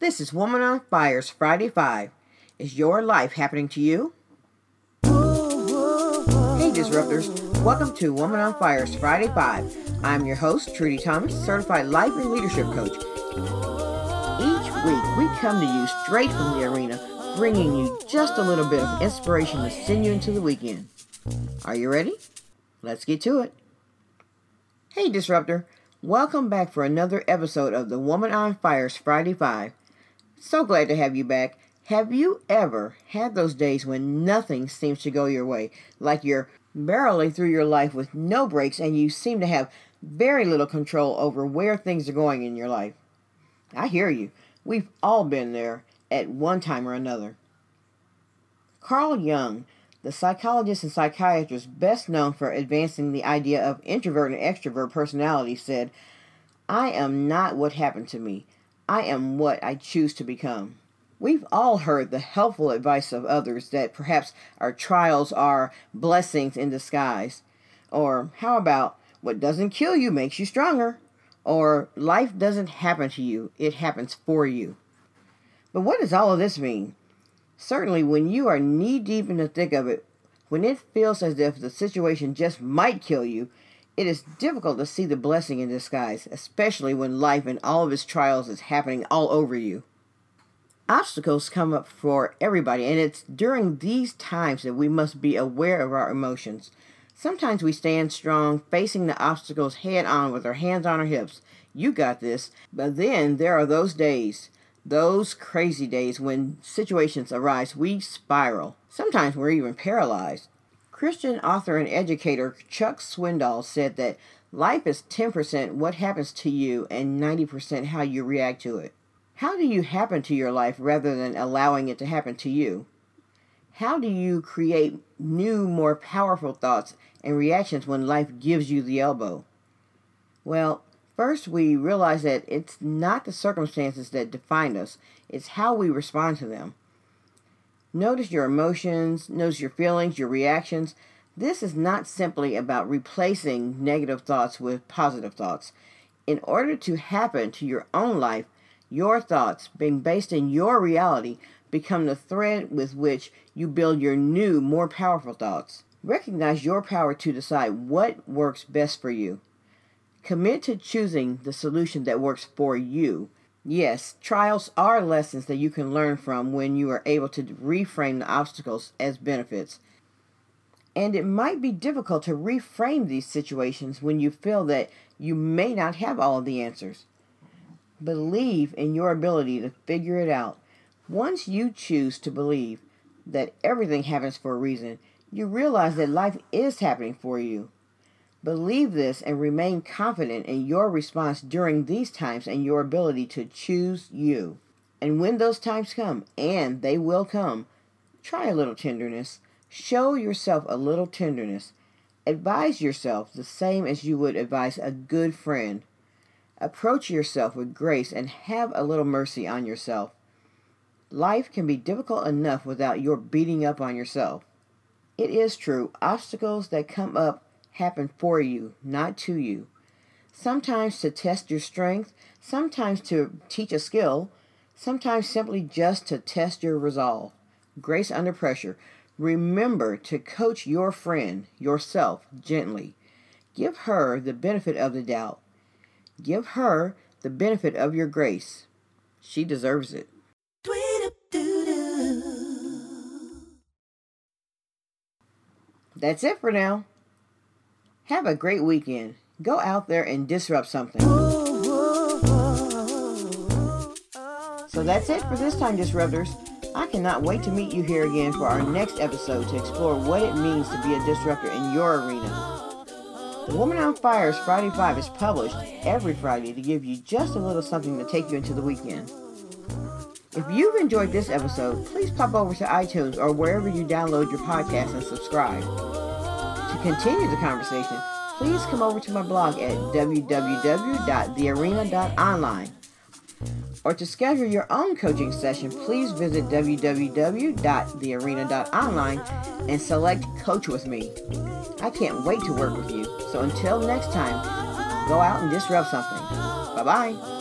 This is Woman on Fire's Friday 5. Is your life happening to you? Hey, Disruptors. Welcome to Woman on Fire's Friday 5. I'm your host, Trudy Thomas, certified life and leadership coach. Each week, we come to you straight from the arena, bringing you just a little bit of inspiration to send you into the weekend. Are you ready? Let's get to it. Hey, Disruptor. Welcome back for another episode of the Woman on Fire's Friday 5. So glad to have you back. Have you ever had those days when nothing seems to go your way? Like you're barreling through your life with no brakes and you seem to have very little control over where things are going in your life. I hear you. We've all been there at one time or another. Carl Jung, the psychologist and psychiatrist best known for advancing the idea of introvert and extrovert personality, said, I am not what happened to me. I am what I choose to become. We've all heard the helpful advice of others that perhaps our trials are blessings in disguise. Or how about what doesn't kill you makes you stronger? Or life doesn't happen to you, it happens for you. But what does all of this mean? Certainly, when you are knee deep in the thick of it, when it feels as if the situation just might kill you, it is difficult to see the blessing in disguise, especially when life and all of its trials is happening all over you. Obstacles come up for everybody, and it's during these times that we must be aware of our emotions. Sometimes we stand strong, facing the obstacles head on with our hands on our hips. You got this. But then there are those days, those crazy days when situations arise, we spiral. Sometimes we're even paralyzed. Christian author and educator Chuck Swindoll said that life is 10% what happens to you and 90% how you react to it. How do you happen to your life rather than allowing it to happen to you? How do you create new, more powerful thoughts and reactions when life gives you the elbow? Well, first we realize that it's not the circumstances that define us, it's how we respond to them. Notice your emotions, notice your feelings, your reactions. This is not simply about replacing negative thoughts with positive thoughts. In order to happen to your own life, your thoughts, being based in your reality, become the thread with which you build your new, more powerful thoughts. Recognize your power to decide what works best for you. Commit to choosing the solution that works for you Yes, trials are lessons that you can learn from when you are able to reframe the obstacles as benefits. And it might be difficult to reframe these situations when you feel that you may not have all of the answers. Believe in your ability to figure it out. Once you choose to believe that everything happens for a reason, you realize that life is happening for you. Believe this and remain confident in your response during these times and your ability to choose you. And when those times come, and they will come, try a little tenderness. Show yourself a little tenderness. Advise yourself the same as you would advise a good friend. Approach yourself with grace and have a little mercy on yourself. Life can be difficult enough without your beating up on yourself. It is true, obstacles that come up happen for you, not to you. Sometimes to test your strength, sometimes to teach a skill, sometimes simply just to test your resolve. Grace under pressure. Remember to coach your friend, yourself, gently. Give her the benefit of the doubt. Give her the benefit of your grace. She deserves it. That's it for now. Have a great weekend. Go out there and disrupt something. So that's it for this time, Disruptors. I cannot wait to meet you here again for our next episode to explore what it means to be a disruptor in your arena. The Woman on Fire's Friday 5 is published every Friday to give you just a little something to take you into the weekend. If you've enjoyed this episode, please pop over to iTunes or wherever you download your podcast and subscribe. To continue the conversation, please come over to my blog at www.thearena.online. Or to schedule your own coaching session, please visit www.thearena.online and select Coach with Me. I can't wait to work with you. So until next time, go out and disrupt something. Bye bye.